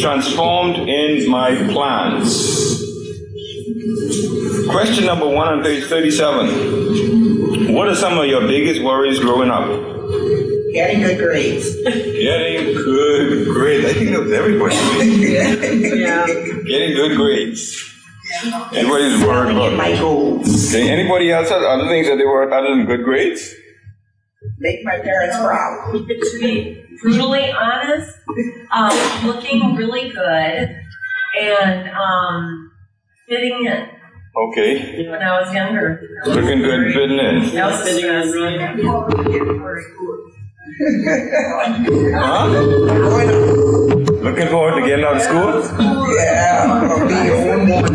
transformed in my plans. Question number one on page 37. What are some of your biggest worries growing up? Getting good grades. Getting good grades. I think that was everybody. yeah. Getting good grades. Everybody's worried about my goals. Anybody else have other things that they were other than good grades? Make my parents proud. to be brutally honest, um, looking really good and um, fitting in. Okay. When I was younger. Looking good and fitting in. That was fitting in, Huh? Looking forward to getting out of school? Yeah, I'll be your own woman.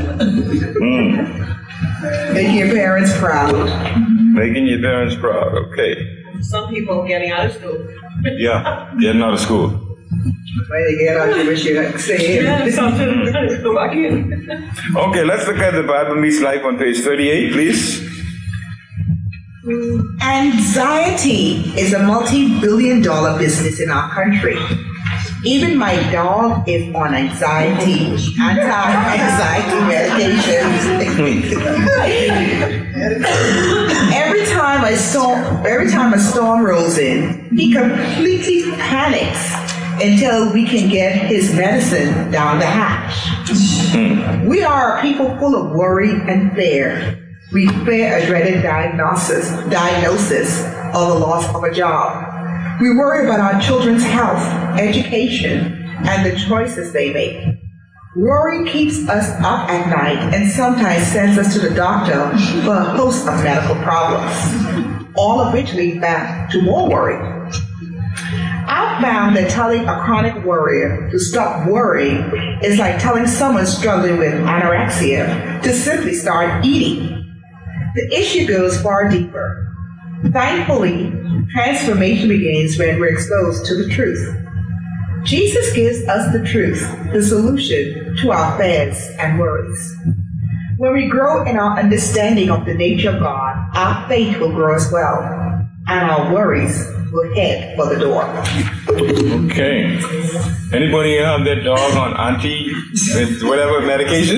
Mm. Make your parents proud. Making your parents proud. Okay. Some people getting out of school. Yeah, getting out of school. When they get out, you wish you. Yeah, something. Go. Okay, let's look at the Bible Meets Life on page 38, please. Anxiety is a multi billion dollar business in our country. Even my dog is on anxiety, anti anxiety medications. every time a storm every time a storm rolls in, he completely panics until we can get his medicine down the hatch. Hmm. We are a people full of worry and fear. We fear a dreaded diagnosis, diagnosis or the loss of a job. We worry about our children's health, education, and the choices they make. Worry keeps us up at night and sometimes sends us to the doctor for a host of medical problems, all of which lead back to more worry. I've found that telling a chronic worrier to stop worrying is like telling someone struggling with anorexia to simply start eating. The issue goes far deeper. Thankfully, transformation begins when we're exposed to the truth. Jesus gives us the truth, the solution to our fears and worries. When we grow in our understanding of the nature of God, our faith will grow as well, and our worries will head for the door. Okay. Anybody have their dog on anti with whatever medication?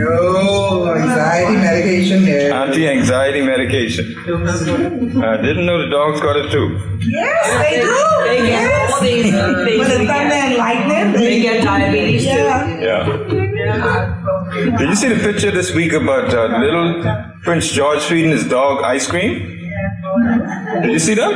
no anxiety medication there. Anti-anxiety medication. I didn't know the dogs got it too. Yes, they do. They get yes. all these uh. When the thunder and lightning, They get diabetes too. yeah. Yeah. Did you see the picture this week about uh, little Prince George feeding his dog ice cream? Did you see that?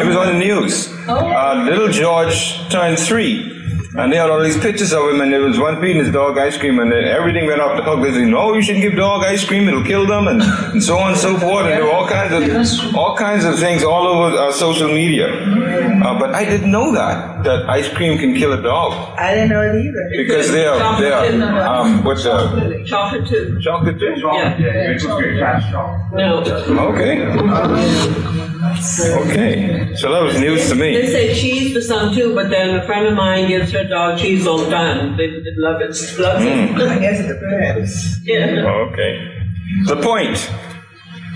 It was on the news. Uh, little George turned three. And they had all these pictures of him, and there was one feeding his dog ice cream, and then everything went off the hook. They said, "No, you shouldn't give dog ice cream; it'll kill them," and, and so on and so forth. And there were all kinds of all kinds of things all over uh, social media. Uh, but I didn't know that that ice cream can kill a dog I didn't know it either. because they are they are um, what's uh, Chocolate too. chocolate too? No. Okay. Okay. So that was news to me. They me. say cheese for some too, but then a friend of mine gives her dog cheese all the time. They, they love it. Love Mm. it. I guess it depends. Yeah. Okay. The point.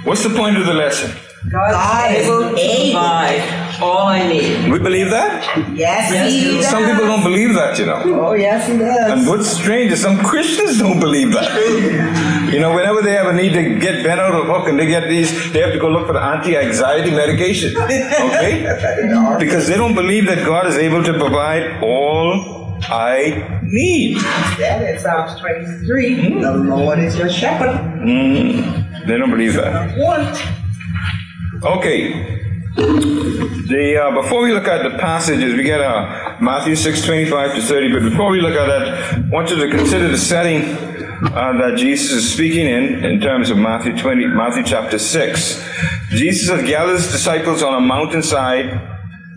What's the point of the lesson? God is Able to provide all I need. We believe that? Yes, he does. Some people don't believe that, you know. Oh, yes, he does. And what's strange is some Christians don't believe that. You know, whenever they have a need to get better or of the hook and they get these, they have to go look for the anti-anxiety medication. Okay? Because they don't believe that God is able to provide all I need. That in Psalms 23. The Lord is your shepherd. Mm, they don't believe that. Want. Okay. The uh, before we look at the passages, we get uh, Matthew six twenty five to thirty. But before we look at that, I want you to consider the setting uh, that Jesus is speaking in in terms of Matthew twenty, Matthew chapter six. Jesus has gathered his disciples on a mountainside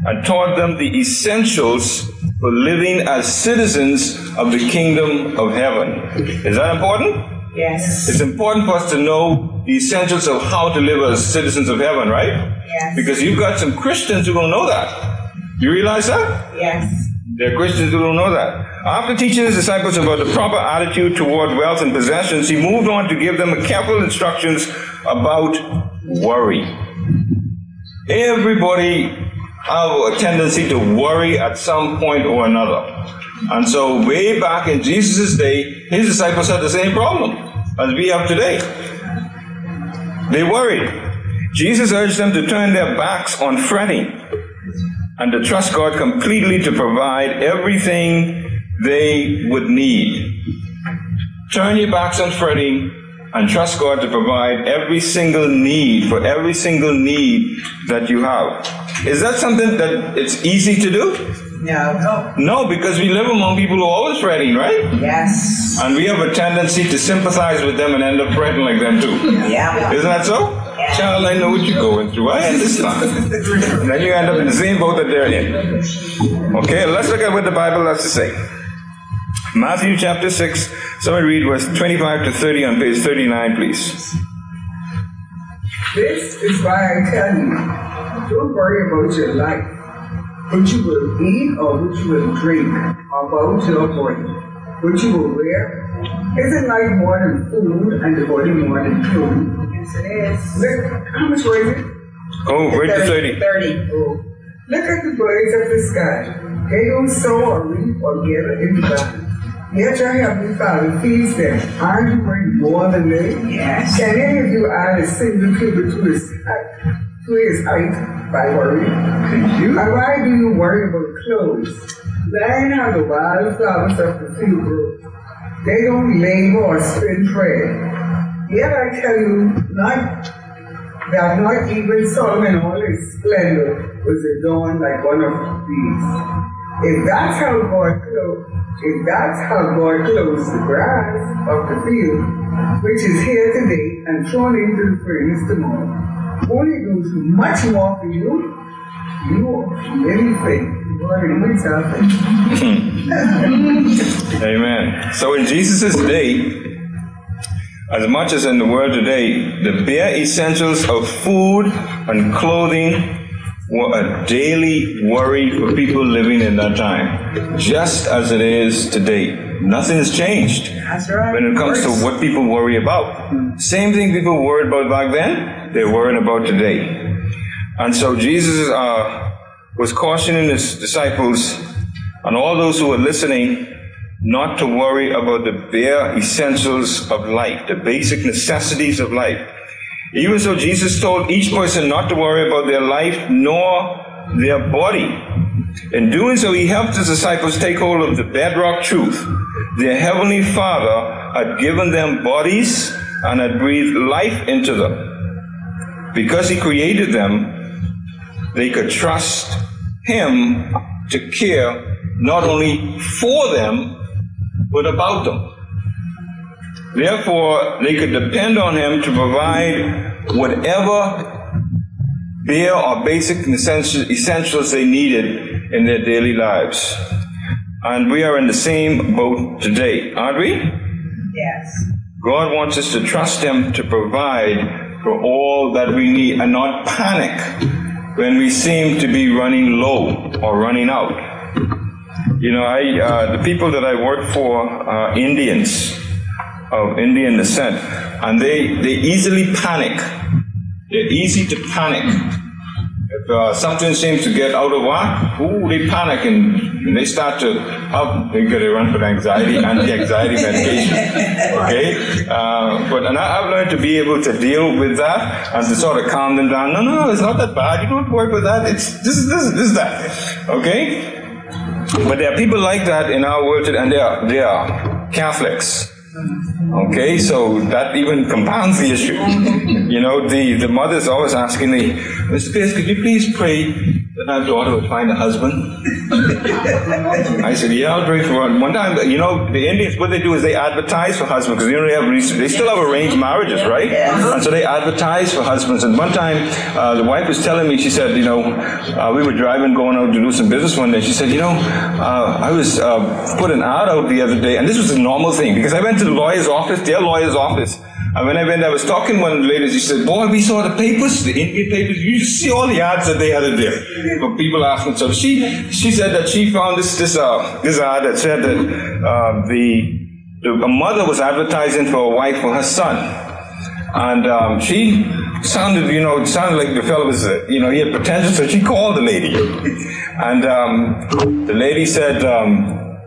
and taught them the essentials for living as citizens of the kingdom of heaven. Is that important? Yes. It's important for us to know the essentials of how to live as citizens of heaven, right? Yes. Because you've got some Christians who don't know that. You realize that? Yes. There are Christians who don't know that. After teaching his disciples about the proper attitude toward wealth and possessions, he moved on to give them careful instructions about worry. Everybody have a tendency to worry at some point or another. And so, way back in Jesus' day, his disciples had the same problem as we have today. They worried. Jesus urged them to turn their backs on fretting and to trust God completely to provide everything they would need. Turn your backs on fretting and trust God to provide every single need for every single need that you have. Is that something that it's easy to do? No. No, because we live among people who are always fretting, right? Yes. And we have a tendency to sympathize with them and end up fretting like them too. Yeah. Isn't that so? Yeah. Child, I know what you're going through. I understand. then you end up in the same boat that they're in. Okay, let's look at what the Bible has to say. Matthew chapter 6. Somebody read verse 25 to 30 on page 39, please. This is why I tell you, don't worry about your life, what you will eat or what you will drink, or about your body, which you will wear. Isn't life more than food and the body more than clothes? Yes, it is. Look, how much was it? Oh, read to 30. 30. Oh, look at the birds of the sky. They don't sow or reap or gather in the barn. Yet your heavenly Father feeds them. Aren't you worth more than they? Yes. Can any of you add a single cubit to his height, to his height by? And why do you worry about clothes? Land how the wild flowers of the field grow. They don't labor or spin thread. Yet I tell you, not that not even Solomon all his splendor was adorned like one of these. If that's how God clothes, if that's how God clothes the grass of the field, which is here today and thrown into the furnace tomorrow, he do much more for you? You worrying myself. Amen. So in Jesus' day, as much as in the world today, the bare essentials of food and clothing a daily worry for people living in that time, just as it is today. Nothing has changed right. when it comes to what people worry about. Same thing people worried about back then, they're worrying about today. And so Jesus uh, was cautioning his disciples and all those who were listening not to worry about the bare essentials of life, the basic necessities of life. Even so, Jesus told each person not to worry about their life nor their body. In doing so, he helped his disciples take hold of the bedrock truth. Their heavenly Father had given them bodies and had breathed life into them. Because he created them, they could trust him to care not only for them, but about them. Therefore, they could depend on him to provide whatever bare or basic essentials they needed in their daily lives. And we are in the same boat today, aren't we? Yes. God wants us to trust Him to provide for all that we need and not panic when we seem to be running low or running out. You know, I uh, the people that I work for are Indians of Indian descent, and they they easily panic. They're easy to panic. If uh, something seems to get out of whack, ooh, they panic and they start to up. They got to run for the anxiety, anti-anxiety medication. Okay, uh, but and I, I've learned to be able to deal with that and to sort of calm them down. No, no, no, it's not that bad. You don't worry about that. It's this is this, this is that. Okay. But there are people like that in our world, today, and they are they are Catholics. Okay, so that even compounds the issue. You know, the, the mother's always asking me, Mr. Pierce, could you please pray that our daughter would find a husband? I said, yeah, I'll pray for one. One time, you know, the Indians, what they do is they advertise for husbands because they have they still have arranged marriages, right? And so they advertise for husbands. And one time, uh, the wife was telling me, she said, you know, uh, we were driving, going out to do some business one day. She said, you know, uh, I was uh, put an ad out the other day, and this was a normal thing because I went to the lawyer's office, their lawyer's office. And when I went, I was talking to one of the ladies. She said, "Boy, we saw the papers, the Indian papers. You see all the ads that they had there for people asking." So she she said that she found this this uh this ad that said that uh, the, the a mother was advertising for a wife for her son, and um, she sounded, you know, it sounded like the fellow was, uh, you know, he had potential, so she called the lady. And um, the lady said, um,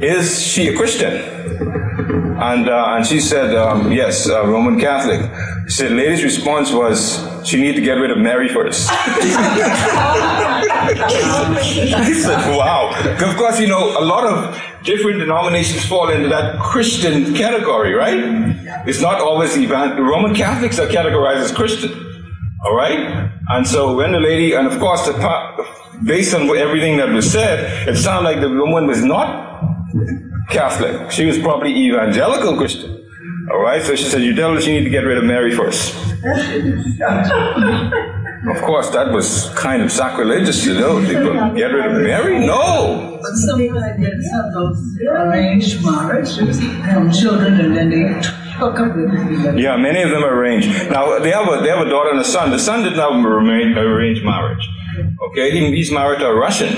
is she a Christian? And, uh, and she said, um, yes, uh, Roman Catholic. She said, lady's response was, she needed to get rid of Mary first. I said, wow. Of course, you know, a lot of different denominations fall into that Christian category, right? It's not always even Roman Catholics are categorized as Christian. All right? And so when the lady, and of course, the, based on everything that was said, it sounded like the woman was not Catholic. She was probably evangelical Christian. All right? So she said, you tell her she need to get rid of Mary first. Of course, that was kind of sacrilegious to those people. Get rid of Mary? No. But sometimes have those arranged marriages, have children, and then they hook up with them. Yeah, many of them are arranged. Now they have a they have a daughter and a son. The son did not arranged marriage. Okay, he's married to a Russian.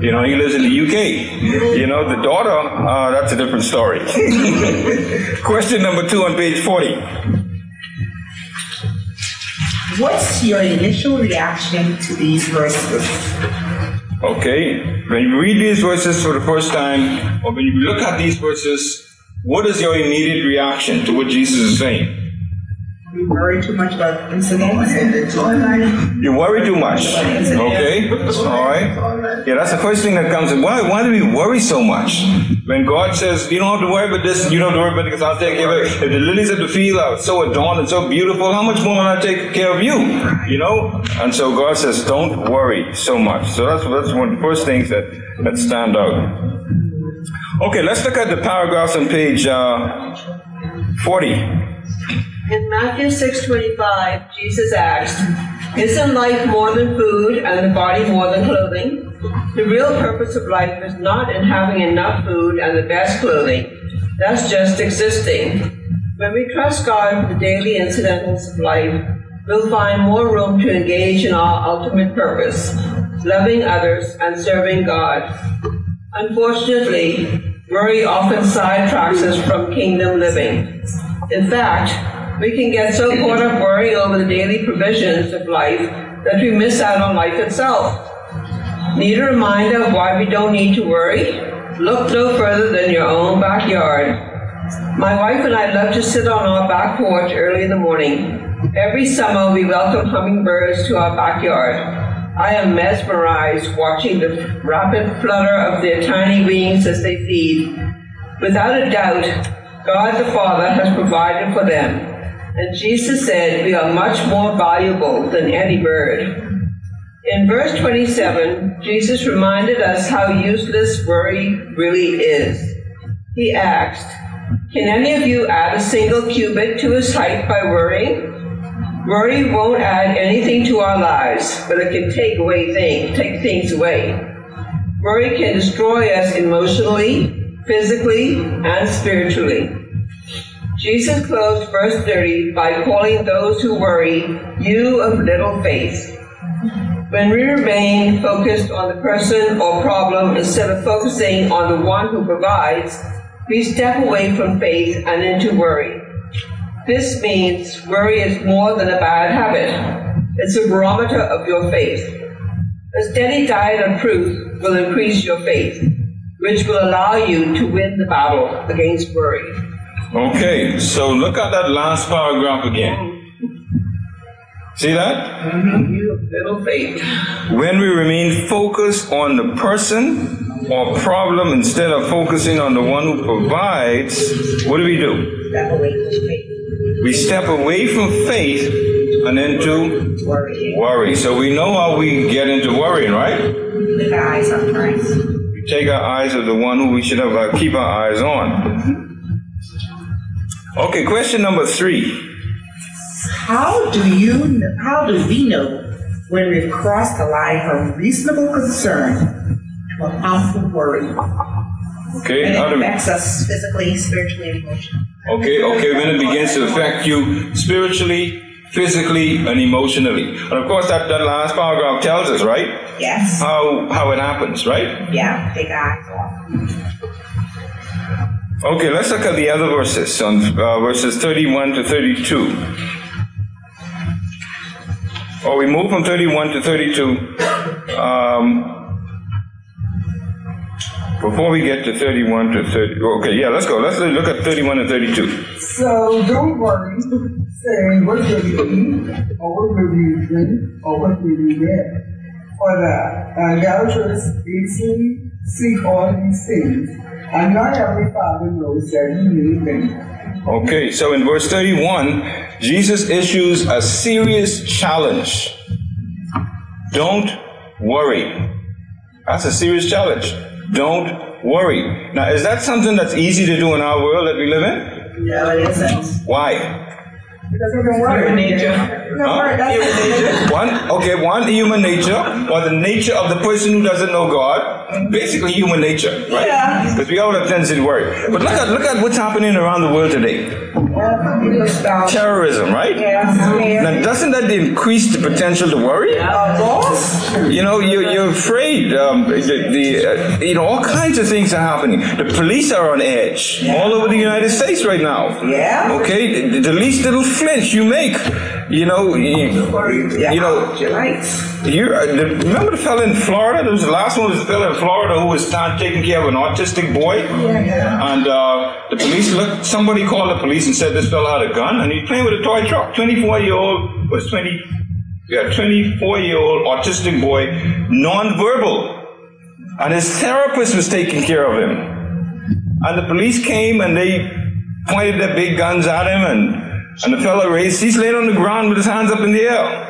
You know, he lives in the UK. You know, the daughter, uh, that's a different story. Question number two on page 40. What's your initial reaction to these verses? Okay, when you read these verses for the first time, or when you look at these verses, what is your immediate reaction to what Jesus is saying? You worry too much about incidents You worry too much. Okay? All right? Yeah, that's the first thing that comes in. Why, why do we worry so much? When God says, you don't have to worry about this, you don't have to worry about it because I'll take care of it. If the lilies of the field are so adorned and so beautiful, how much more will I take care of you? You know? And so God says, don't worry so much. So that's, that's one of the first things that, that stand out. Okay, let's look at the paragraphs on page uh, 40. In Matthew 6:25, Jesus asked, "Isn't life more than food and the body more than clothing? The real purpose of life is not in having enough food and the best clothing. That's just existing. When we trust God for the daily incidentals of life, we'll find more room to engage in our ultimate purpose, loving others and serving God. Unfortunately, worry often sidetracks us from kingdom living. In fact, we can get so caught up worrying over the daily provisions of life that we miss out on life itself. Need a reminder of why we don't need to worry? Look no further than your own backyard. My wife and I love to sit on our back porch early in the morning. Every summer we welcome hummingbirds to our backyard. I am mesmerized watching the rapid flutter of their tiny wings as they feed. Without a doubt, God the Father has provided for them and Jesus said, We are much more valuable than any bird. In verse 27, Jesus reminded us how useless worry really is. He asked, Can any of you add a single cubit to his height by worrying? Worry won't add anything to our lives, but it can take away things, take things away. Worry can destroy us emotionally, physically, and spiritually. Jesus closed verse 30 by calling those who worry, you of little faith. When we remain focused on the person or problem instead of focusing on the one who provides, we step away from faith and into worry. This means worry is more than a bad habit. It's a barometer of your faith. A steady diet of truth will increase your faith, which will allow you to win the battle against worry. Okay, so look at that last paragraph again. See that? When we remain focused on the person or problem instead of focusing on the one who provides, what do we do? Step away from faith. We step away from faith and into Worry. worry. So we know how we get into worrying, right? With our eyes on Christ. We take our eyes of the one who we should have uh, keep our eyes on. Okay, question number three. How do you? How do we know when we've crossed the line from reasonable concern to a harmful worry? Okay, And it do affects us physically, spiritually, and emotionally. Okay, okay, when it begins to affect you spiritually, physically, and emotionally. And of course, that, that last paragraph tells us, right? Yes. How, how it happens, right? Yeah. Take our eyes off. Okay, let's look at the other verses, on uh, verses 31 to 32. or we move from 31 to 32. Um, before we get to 31 to 30, okay, yeah, let's go. Let's look at 31 and 32. So don't worry, saying what will you eat, or what will you drink, or what will you wear. For the adulterers easily seek all these things, and not every father knows that he need them. Okay, so in verse 31, Jesus issues a serious challenge. Don't worry. That's a serious challenge. Don't worry. Now, is that something that's easy to do in our world that we live in? Yeah, it isn't. Why? Because of the word. nature. Huh? That's One, okay, one, human nature, or the nature of the person who doesn't know God. Basically, human nature, right? Yeah. Because we all have tendency to worry. But look at look at what's happening around the world today. Terrorism, right? Now, doesn't that increase the potential to worry? You know, you, you're afraid. Um, the, the uh, you know, all kinds of things are happening. The police are on edge all over the United States right now. Yeah. Okay, the, the least little flinch you make, you know, you, you know, you uh, remember the fella in Florida? There was the last one was the fella in Florida who was taking care of an autistic boy, yeah. and uh, the police looked. Somebody called the police and said this fella had a gun, and he's playing with a toy truck. Twenty-four year old was twenty. Yeah, twenty-four year old autistic boy, non-verbal, and his therapist was taking care of him. And the police came and they pointed their big guns at him, and and the fellow raised. He's laying on the ground with his hands up in the air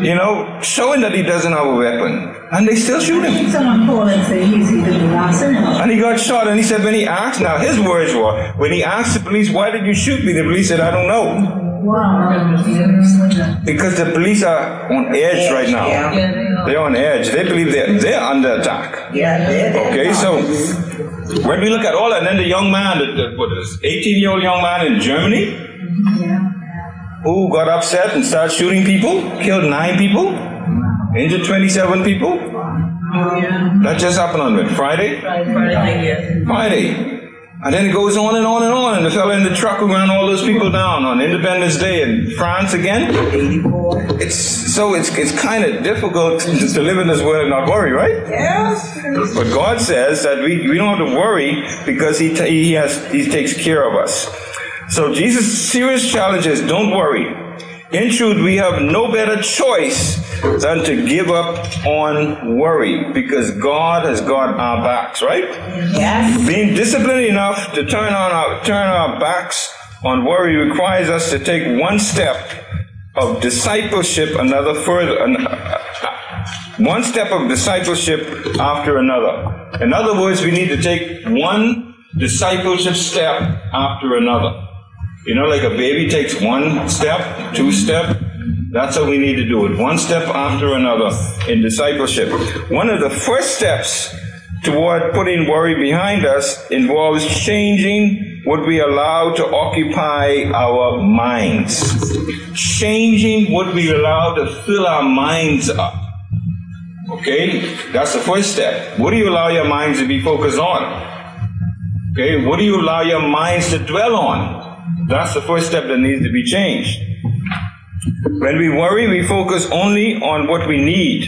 you know, showing that he doesn't have a weapon. And they still shoot him. Someone called and said he's either the last or not. And he got shot. And he said, when he asked, now his words were, when he asked the police, why did you shoot me? The police said, I don't know. Wow. Because the police are on edge right now. Yeah. They're on edge. They believe they're, they're under attack. Yeah, they're- they're Okay, so when we look at all that, and then the young man, the, the, what is 18 year old young man in Germany, who got upset and started shooting people, killed nine people, injured 27 people. Oh, that just happened on what, Friday? Friday. Friday. And then it goes on and on and on. And the fellow in the truck who ran all those people down on Independence Day in France again. 84. It's so it's it's kind of difficult to, live in this world and not worry, right? Yes. But God says that we, we don't have to worry because he, ta- he has he takes care of us. So Jesus' serious challenge is don't worry. In truth, we have no better choice than to give up on worry because God has got our backs, right? Yes. Being disciplined enough to turn on our turn our backs on worry requires us to take one step of discipleship another further an- uh, one step of discipleship after another. In other words, we need to take one discipleship step after another. You know, like a baby takes one step, two step. That's how we need to do it. One step after another in discipleship. One of the first steps toward putting worry behind us involves changing what we allow to occupy our minds. Changing what we allow to fill our minds up. Okay? That's the first step. What do you allow your minds to be focused on? Okay? What do you allow your minds to dwell on? That's the first step that needs to be changed. When we worry, we focus only on what we need.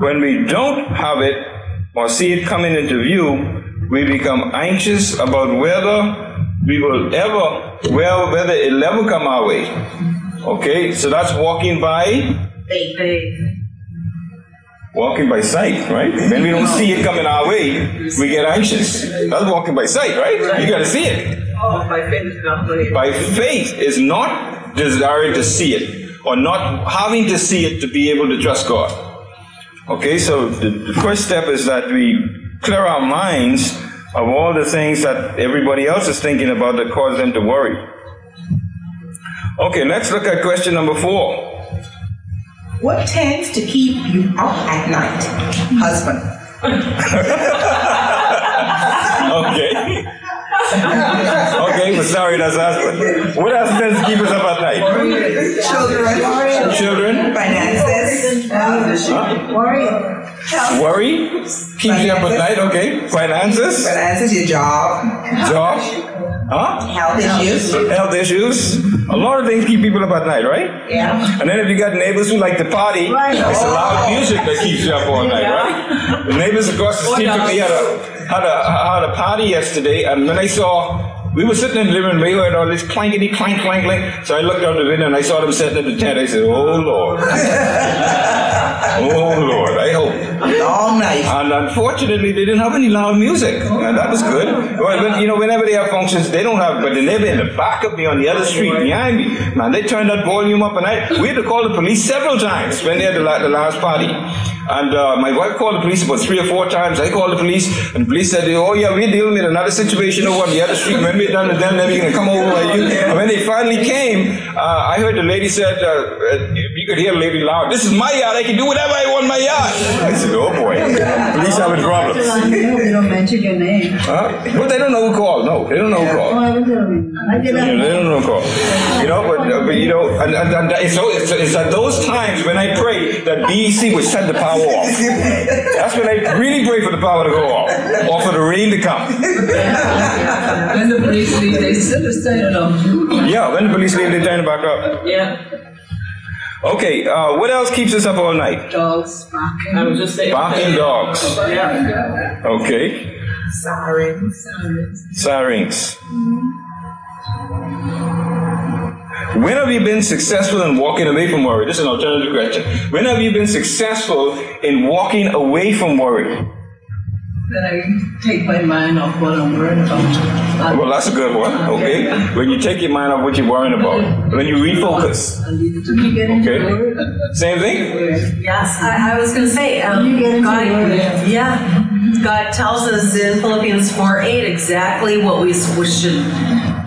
When we don't have it or see it coming into view, we become anxious about whether we will ever, well, whether it'll ever come our way. Okay, so that's walking by walking by sight, right? When we don't see it coming our way, we get anxious. That's walking by sight, right? You got to see it. Oh, my faith is not believing. By faith is not desiring to see it or not having to see it to be able to trust God. Okay, so the, the first step is that we clear our minds of all the things that everybody else is thinking about that cause them to worry. Okay, let's look at question number four. What tends to keep you up at night? Husband. Okay. Okay, but sorry, that's husband. What else tends to keep us up at night? Children. Children? Finances. Worry. Worry? Keeps you up at night, okay. Finances? Finances, your job. Job? Huh? Health issues. Health issues. A lot of things keep people up at night, right? Yeah. And then if you got neighbors who like to party, Right. it's the loud oh. music that keeps you up all night, right? The neighbors across the street from me had a, had a, had a party yesterday, and when I saw, we were sitting in the living room, we heard all this clankety clank clank clank. So I looked out the window and I saw them sitting at the tent. I said, Oh Lord. oh Lord, I hope. Long night. And unfortunately, they didn't have any loud music. And that was good. Well, you know, whenever they have functions, they don't have, but they neighbor in the back of me on the other street behind me, man, they turned that volume up and I, we had to call the police several times when they had the, the last party. And uh, my wife called the police about three or four times. I called the police, and the police said, "Oh yeah, we're dealing with another situation over on the other street. When we're done with them, we can come over with you." And when they finally came, uh, I heard the lady said, uh, uh, "You could hear the lady loud. This is my yard. I can do whatever I want in my yard." I said, "Oh boy, police having problems." We don't mention your name. Huh? But they don't know who called. No, they don't know who Oh, called. I was telling you. I did You know, they don't know who called. You know, but, uh, but you know, and, and, and it's, so- it's, it's at those times when I pray that BEC would set the power off. That's when I really pray for the power to go off, or for the rain to come. When the police leave, they still stay alone. Yeah, when the police leave, they turn it back up. Yeah. Okay, uh, what else keeps us up all night? Dogs barking. I was just saying. Barking dogs. Yeah. Okay, Sirens. sirens. When have you been successful in walking away from worry? This is an alternative question. When have you been successful in walking away from worry? Then I take my mind off what I'm worried about. Well, that's a good one. Okay, when you take your mind off what you're worrying about, when you refocus. I leave it to me get into Okay. Same thing. Yes, I, I was going to say, um, You get God, it. yeah, God tells us in Philippians 4 8 exactly what we we should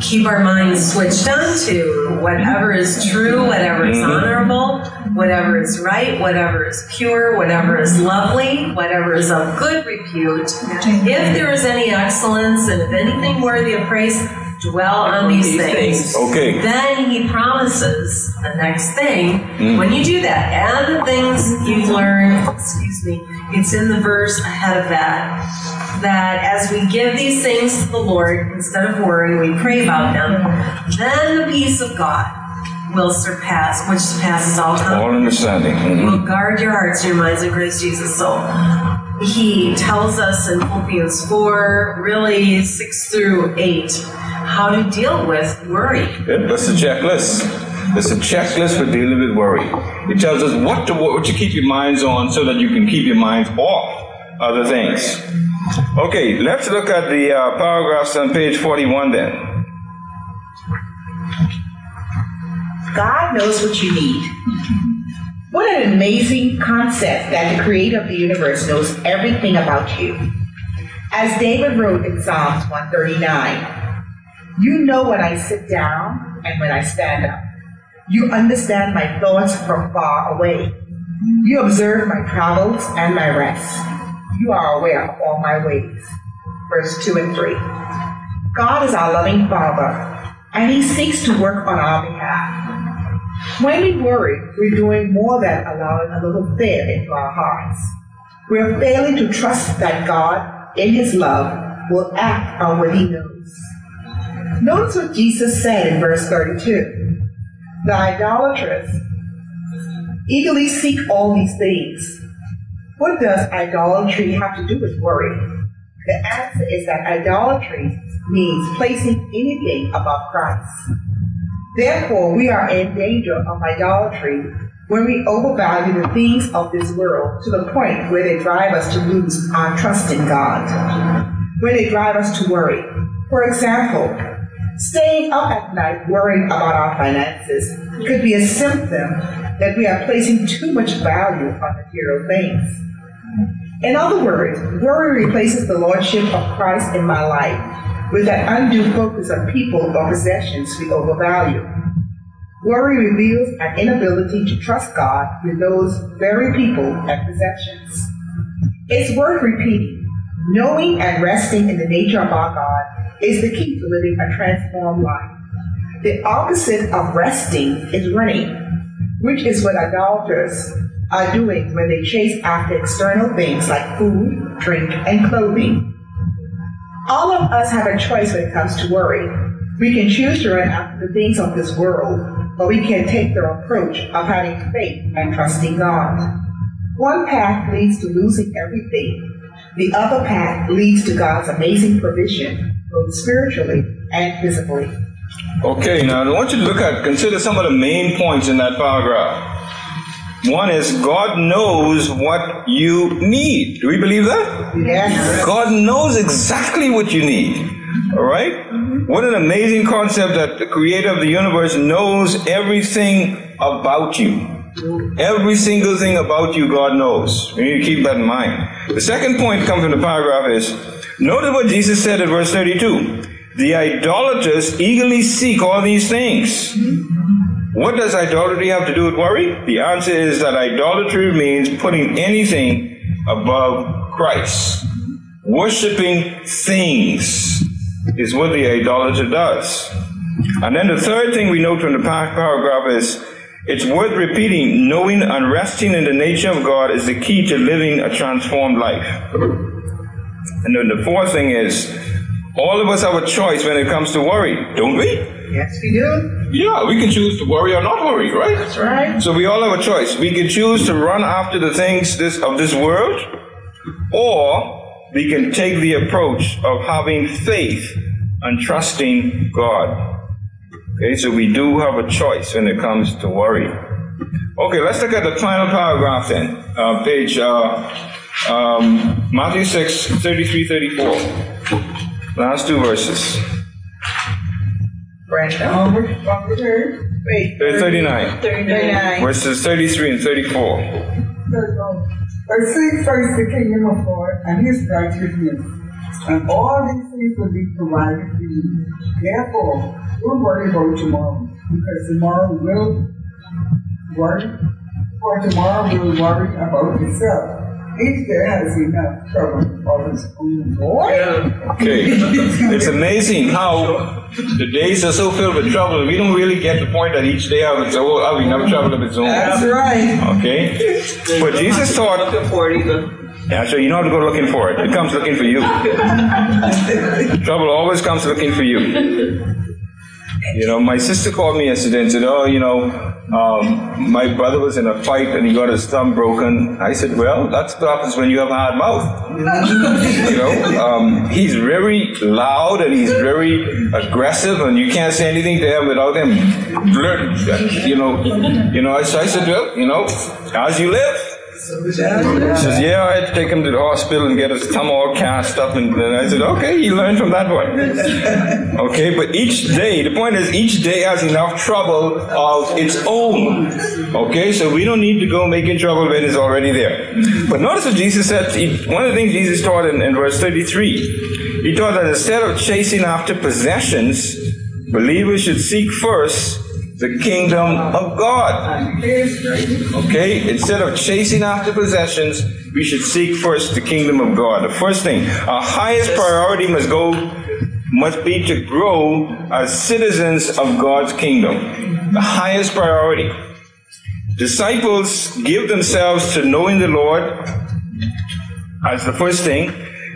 keep our minds switched on to. Whatever is true, whatever is honorable, whatever is right, whatever is pure, whatever is lovely, whatever is of good repute. If there is any excellence and if anything worthy of praise, dwell on these things. Okay. Then he promises the next thing mm. when you do that, and the things you've learned, excuse me, it's in the verse ahead of that. That as we give these things to the Lord, instead of worrying, we pray about them, then the peace of God will surpass, which surpasses all All comprehension understanding. Mhm. will guard your hearts and your minds in Christ Jesus. So he tells us in Philippians 4, really 6 through 8, how to deal with worry. Yep, that's a checklist. It's a checklist for dealing with worry. It tells us what to what to keep your minds on so that you can keep your minds off other things. Okay, let's look at the uh, paragraphs on page 41 then. God knows what you need. What an amazing concept that the creator of the universe knows everything about you. As David wrote in Psalms 139, you know when I sit down and when I stand up. You understand my thoughts from far away. You observe my travels and my rest. You are aware of all my ways. Verse 2 and 3. God is our loving Father, and He seeks to work on our behalf. When we worry, we're doing more than allowing a little fear into our hearts. We're failing to trust that God, in His love, will act on what He knows. Notice what Jesus said in verse 32. The idolatrous eagerly seek all these things. What does idolatry have to do with worry? The answer is that idolatry means placing anything above Christ. Therefore, we are in danger of idolatry when we overvalue the things of this world to the point where they drive us to lose our trust in God, where they drive us to worry. For example, staying up at night worrying about our finances could be a symptom that we are placing too much value on material things. In other words, worry replaces the lordship of Christ in my life with an undue focus on people or possessions we overvalue. Worry reveals an inability to trust God with those very people and possessions. It's worth repeating. Knowing and resting in the nature of our God is the key to living a transformed life. The opposite of resting is running, which is what idolaters are doing when they chase after external things like food, drink, and clothing. All of us have a choice when it comes to worry. We can choose to run after the things of this world, or we can take the approach of having faith and trusting God. One path leads to losing everything. The other path leads to God's amazing provision, both spiritually and physically. Okay, now I want you to look at, consider some of the main points in that paragraph. One is God knows what you need. Do we believe that? Yes. God knows exactly what you need. All right? What an amazing concept that the creator of the universe knows everything about you. Every single thing about you, God knows. We need to keep that in mind. The second point comes from the paragraph is notice what Jesus said in verse 32. The idolaters eagerly seek all these things. What does idolatry have to do with worry? The answer is that idolatry means putting anything above Christ. Worshipping things is what the idolater does. And then the third thing we note from the paragraph is it's worth repeating knowing and resting in the nature of God is the key to living a transformed life. And then the fourth thing is all of us have a choice when it comes to worry, don't we? Yes, we do. Yeah, we can choose to worry or not worry, right? That's right. So we all have a choice. We can choose to run after the things this, of this world, or we can take the approach of having faith and trusting God. Okay, so we do have a choice when it comes to worry. Okay, let's look at the final paragraph then. Uh, page uh, um, Matthew 6, 33, 34. Last two verses. Brenda. Um, which one was her? Wait. 39. 39. Verses 33 and 34. Says, um, But seek first the kingdom of God and his righteousness, and all these things will be provided for you. Therefore, don't worry about tomorrow, because tomorrow will worry, for tomorrow will worry about itself. Each day has enough trouble of its own. Okay. It's amazing how the days are so filled with trouble, and we don't really get the point that each day has its own, oh, have enough trouble of its own. That's right. Okay? But Jesus taught, Looking for it either. yeah, so you don't have to go looking for it. It comes looking for you. Trouble always comes looking for you. You know, my sister called me yesterday and said, Oh, you know, um, my brother was in a fight and he got his thumb broken. I said, Well, that's what happens when you have a hard mouth. You know, um, he's very loud and he's very aggressive, and you can't say anything to him without him blurt. You know, you know. So I said, Well, you know, as you live. He says, Yeah, I had to take him to the hospital and get his thumb all cast up. And then I said, Okay, you learned from that one. Okay, but each day, the point is, each day has enough trouble of its own. Okay, so we don't need to go making trouble when it's already there. But notice what Jesus said, he- one of the things Jesus taught in, in verse 33, he taught that instead of chasing after possessions, believers should seek first the kingdom of God. Okay? Instead of chasing after possessions, we should seek first the kingdom of God. The first thing, our highest priority must go, must be to grow as citizens of God's kingdom. The highest priority. Disciples give themselves to knowing the Lord as the first thing.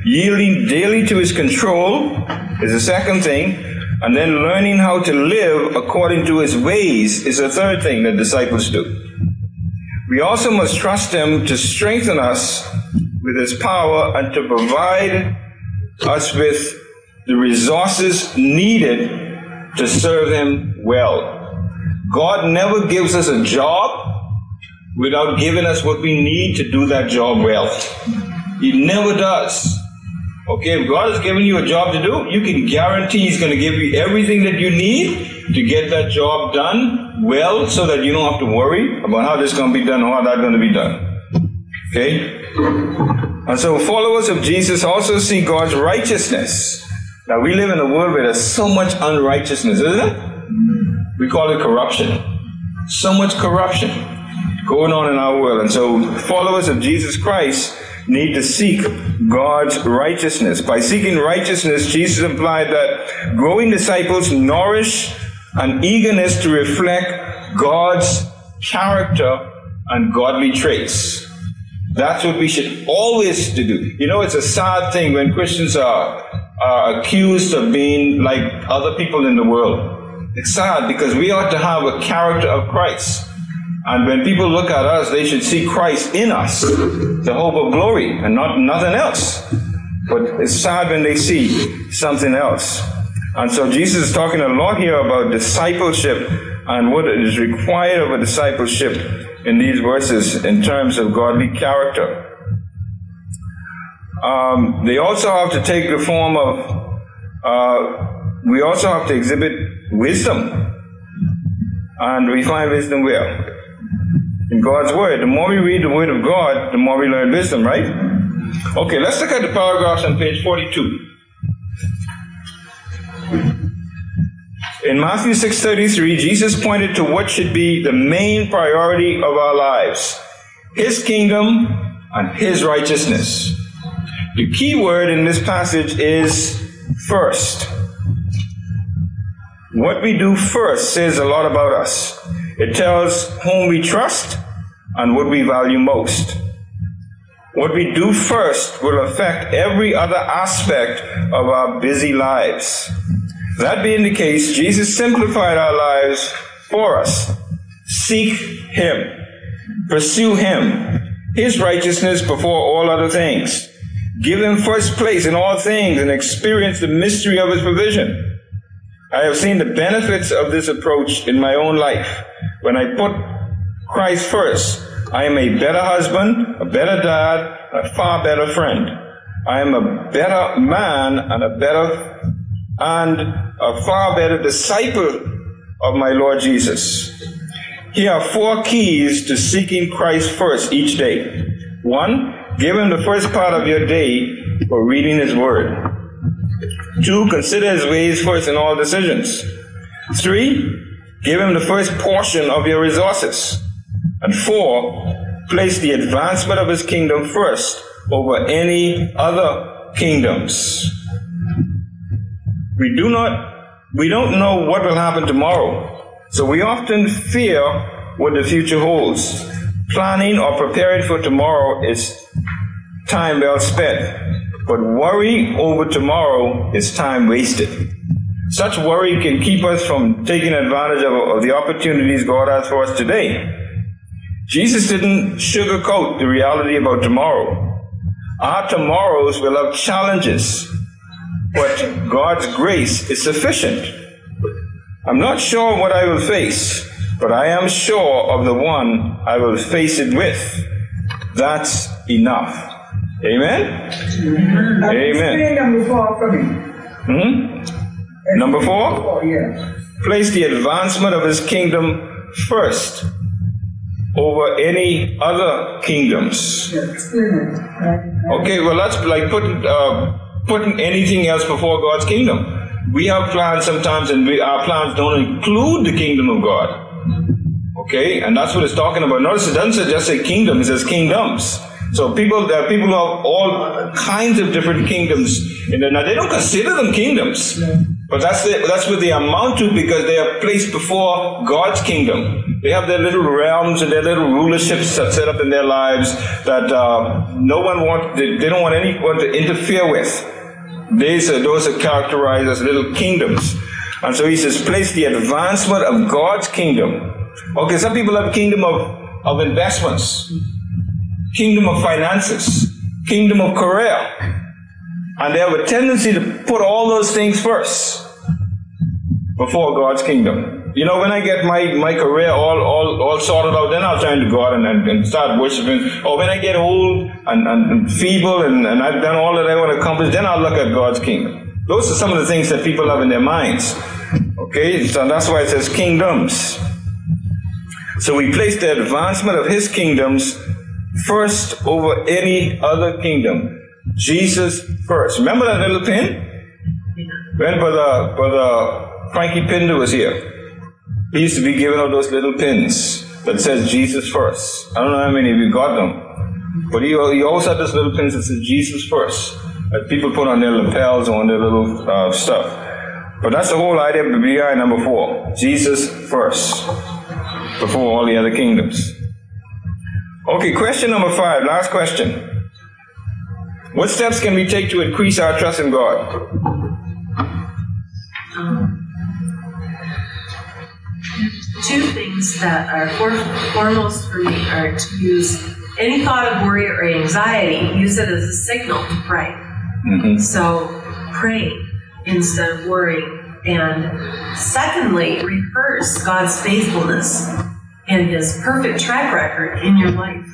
Yielding daily to his control is the second thing. And then learning how to live according to his ways is the third thing that disciples do. We also must trust him to strengthen us with his power and to provide us with the resources needed to serve him well. God never gives us a job without giving us what we need to do that job well. He never does. Okay, if God has given you a job to do, you can guarantee He's going to give you everything that you need to get that job done well so that you don't have to worry about how this is going to be done or how that's going to be done. Okay? And so followers of Jesus also see God's righteousness. Now we live in a world where there's so much unrighteousness, isn't it? We call it corruption. So much corruption going on in our world. And so followers of Jesus Christ need to seek God's righteousness. By seeking righteousness, Jesus implied that growing disciples nourish an eagerness to reflect God's character and godly traits. That's what we should always do. You know, it's a sad thing when Christians are are accused of being like other people in the world. It's sad because we ought to have a character of Christ. And when people look at us, they should see Christ in us, the hope of glory, and not nothing else. But it's sad when they see something else. And so Jesus is talking a lot here about discipleship and what is required of a discipleship in these verses in terms of godly character. Um, they also have to take the form of, uh, we also have to exhibit wisdom. And we find wisdom where? In God's Word. The more we read the Word of God, the more we learn wisdom, right? Okay, let's look at the paragraphs on page 42. In Matthew 6:33, Jesus pointed to what should be the main priority of our lives: his kingdom and his righteousness. The key word in this passage is first. What we do first says a lot about us. It tells whom we trust and what we value most. What we do first will affect every other aspect of our busy lives. That being the case, Jesus simplified our lives for us. Seek Him. Pursue Him. His righteousness before all other things. Give Him first place in all things and experience the mystery of His provision. I have seen the benefits of this approach in my own life. When I put Christ first, I am a better husband, a better dad, a far better friend. I am a better man and a better and a far better disciple of my Lord Jesus. Here are four keys to seeking Christ first each day. One, give him the first part of your day for reading his word. Two, consider his ways first in all decisions. Three, give him the first portion of your resources. And four, place the advancement of his kingdom first over any other kingdoms. We do not, we don't know what will happen tomorrow. So we often fear what the future holds. Planning or preparing for tomorrow is time well spent. But worry over tomorrow is time wasted. Such worry can keep us from taking advantage of, of the opportunities God has for us today. Jesus didn't sugarcoat the reality about tomorrow. Our tomorrows will have challenges, but God's grace is sufficient. I'm not sure what I will face, but I am sure of the one I will face it with. That's enough. Amen? Amen. number four for me. Hmm? Number four? Oh, yeah. Place the advancement of his kingdom first over any other kingdoms. Okay, well, that's like putting, uh, putting anything else before God's kingdom. We have plans sometimes, and we, our plans don't include the kingdom of God. Okay, and that's what it's talking about. Notice it doesn't just say kingdom; it says kingdoms. So people, there are people have all kinds of different kingdoms. Now they don't consider them kingdoms, but that's the, that's what they amount to because they are placed before God's kingdom. They have their little realms and their little rulerships that set up in their lives that uh, no one wants. They, they don't want anyone to interfere with. These are, those are characterized as little kingdoms. And so he says, place the advancement of God's kingdom. Okay, some people have kingdom of, of investments, kingdom of finances, kingdom of career. And they have a tendency to put all those things first before God's kingdom. You know, when I get my, my career all, all, all sorted out, then I'll turn to God and, and, and start worshiping. Or when I get old and, and, and feeble and, and I've done all that I want to accomplish, then I'll look at God's kingdom. Those are some of the things that people have in their minds. Okay, so that's why it says kingdoms. So we place the advancement of his kingdoms first over any other kingdom. Jesus first. Remember that little pin? When Brother, Brother Frankie Pinder was here, he used to be giving out those little pins that says Jesus first. I don't know how many of you got them, but he, he always had this little pins that says Jesus first that people put on their lapels or on their little uh, stuff. But that's the whole idea of behind number four. Jesus first before all the other kingdoms. Okay, question number five, last question. What steps can we take to increase our trust in God? Um, two things that are foremost for me are to use any thought of worry or anxiety, use it as a signal to pray. Mm-hmm. So pray instead of worrying. And secondly, rehearse God's faithfulness and His perfect track record in your life.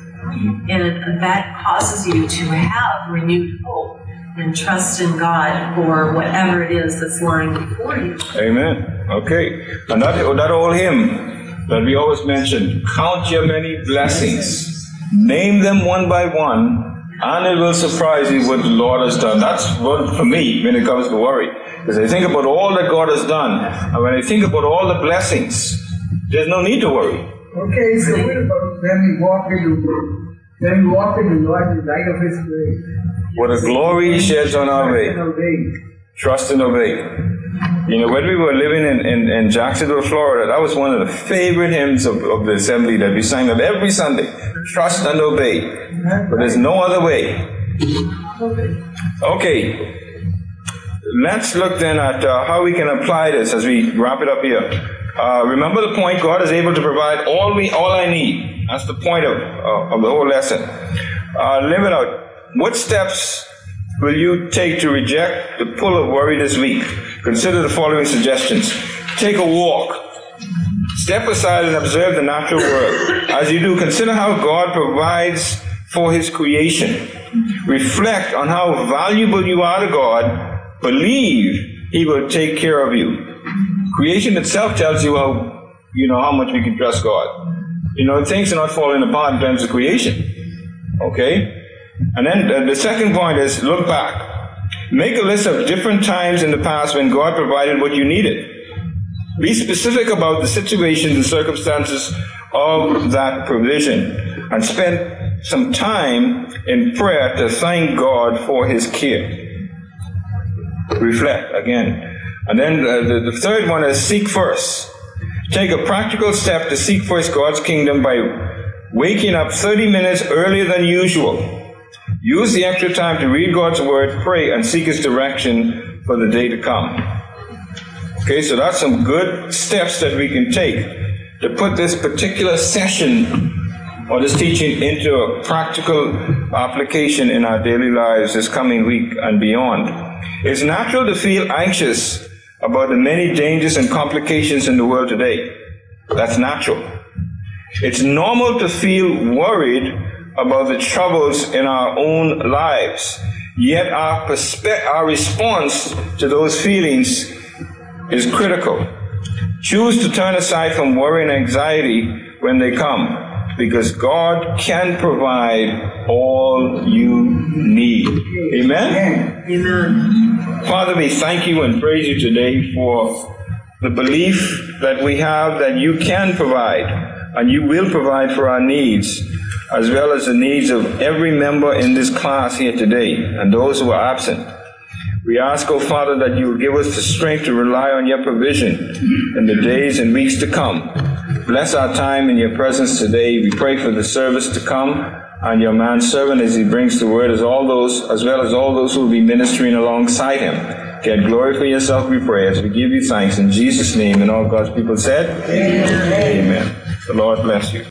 And that causes you to have renewed hope and trust in God for whatever it is that's lying before you. Amen. Okay. And that, that old hymn that we always mention, count your many blessings, name them one by one, and it will surprise you what the Lord has done. That's what for me when it comes to worry. Because I think about all that God has done, and when I think about all the blessings, there's no need to worry. Okay, so what about when we walk in the when we walk in the Lord, the light of His grace? What a glory He sheds on our way. Trust and obey. You know, when we were living in, in, in, Jacksonville, Florida, that was one of the favorite hymns of, of the assembly that we sang of every Sunday. Trust and obey. But there's no other way. Okay. Let's look then at uh, how we can apply this as we wrap it up here. Uh, remember the point, God is able to provide all we, all I need. That's the point of, uh, of the whole lesson. Uh, live it out. What steps will you take to reject the pull of worry this week? Consider the following suggestions. Take a walk. Step aside and observe the natural world. As you do, consider how God provides for His creation. Reflect on how valuable you are to God. Believe He will take care of you. Creation itself tells you how, you know, how much we can trust God. You know, things are not falling apart in terms of creation. Okay? And then the second point is look back. Make a list of different times in the past when God provided what you needed. Be specific about the situation, the circumstances of that provision, and spend some time in prayer to thank God for His care. Reflect again. And then uh, the, the third one is seek first. Take a practical step to seek first God's kingdom by waking up 30 minutes earlier than usual Use the extra time to read God's Word, pray, and seek His direction for the day to come. Okay, so that's some good steps that we can take to put this particular session or this teaching into a practical application in our daily lives this coming week and beyond. It's natural to feel anxious about the many dangers and complications in the world today. That's natural. It's normal to feel worried about the troubles in our own lives. Yet our, perspe- our response to those feelings is critical. Choose to turn aside from worry and anxiety when they come, because God can provide all you need. Amen? Amen. Father, we thank you and praise you today for the belief that we have that you can provide and you will provide for our needs as well as the needs of every member in this class here today and those who are absent. We ask, O oh Father, that you will give us the strength to rely on your provision in the days and weeks to come. Bless our time in your presence today. We pray for the service to come and your manservant as he brings the word as all those, as well as all those who will be ministering alongside him. Get glory for yourself, we pray, as we give you thanks in Jesus' name. And all God's people said, Amen. Amen. The Lord bless you.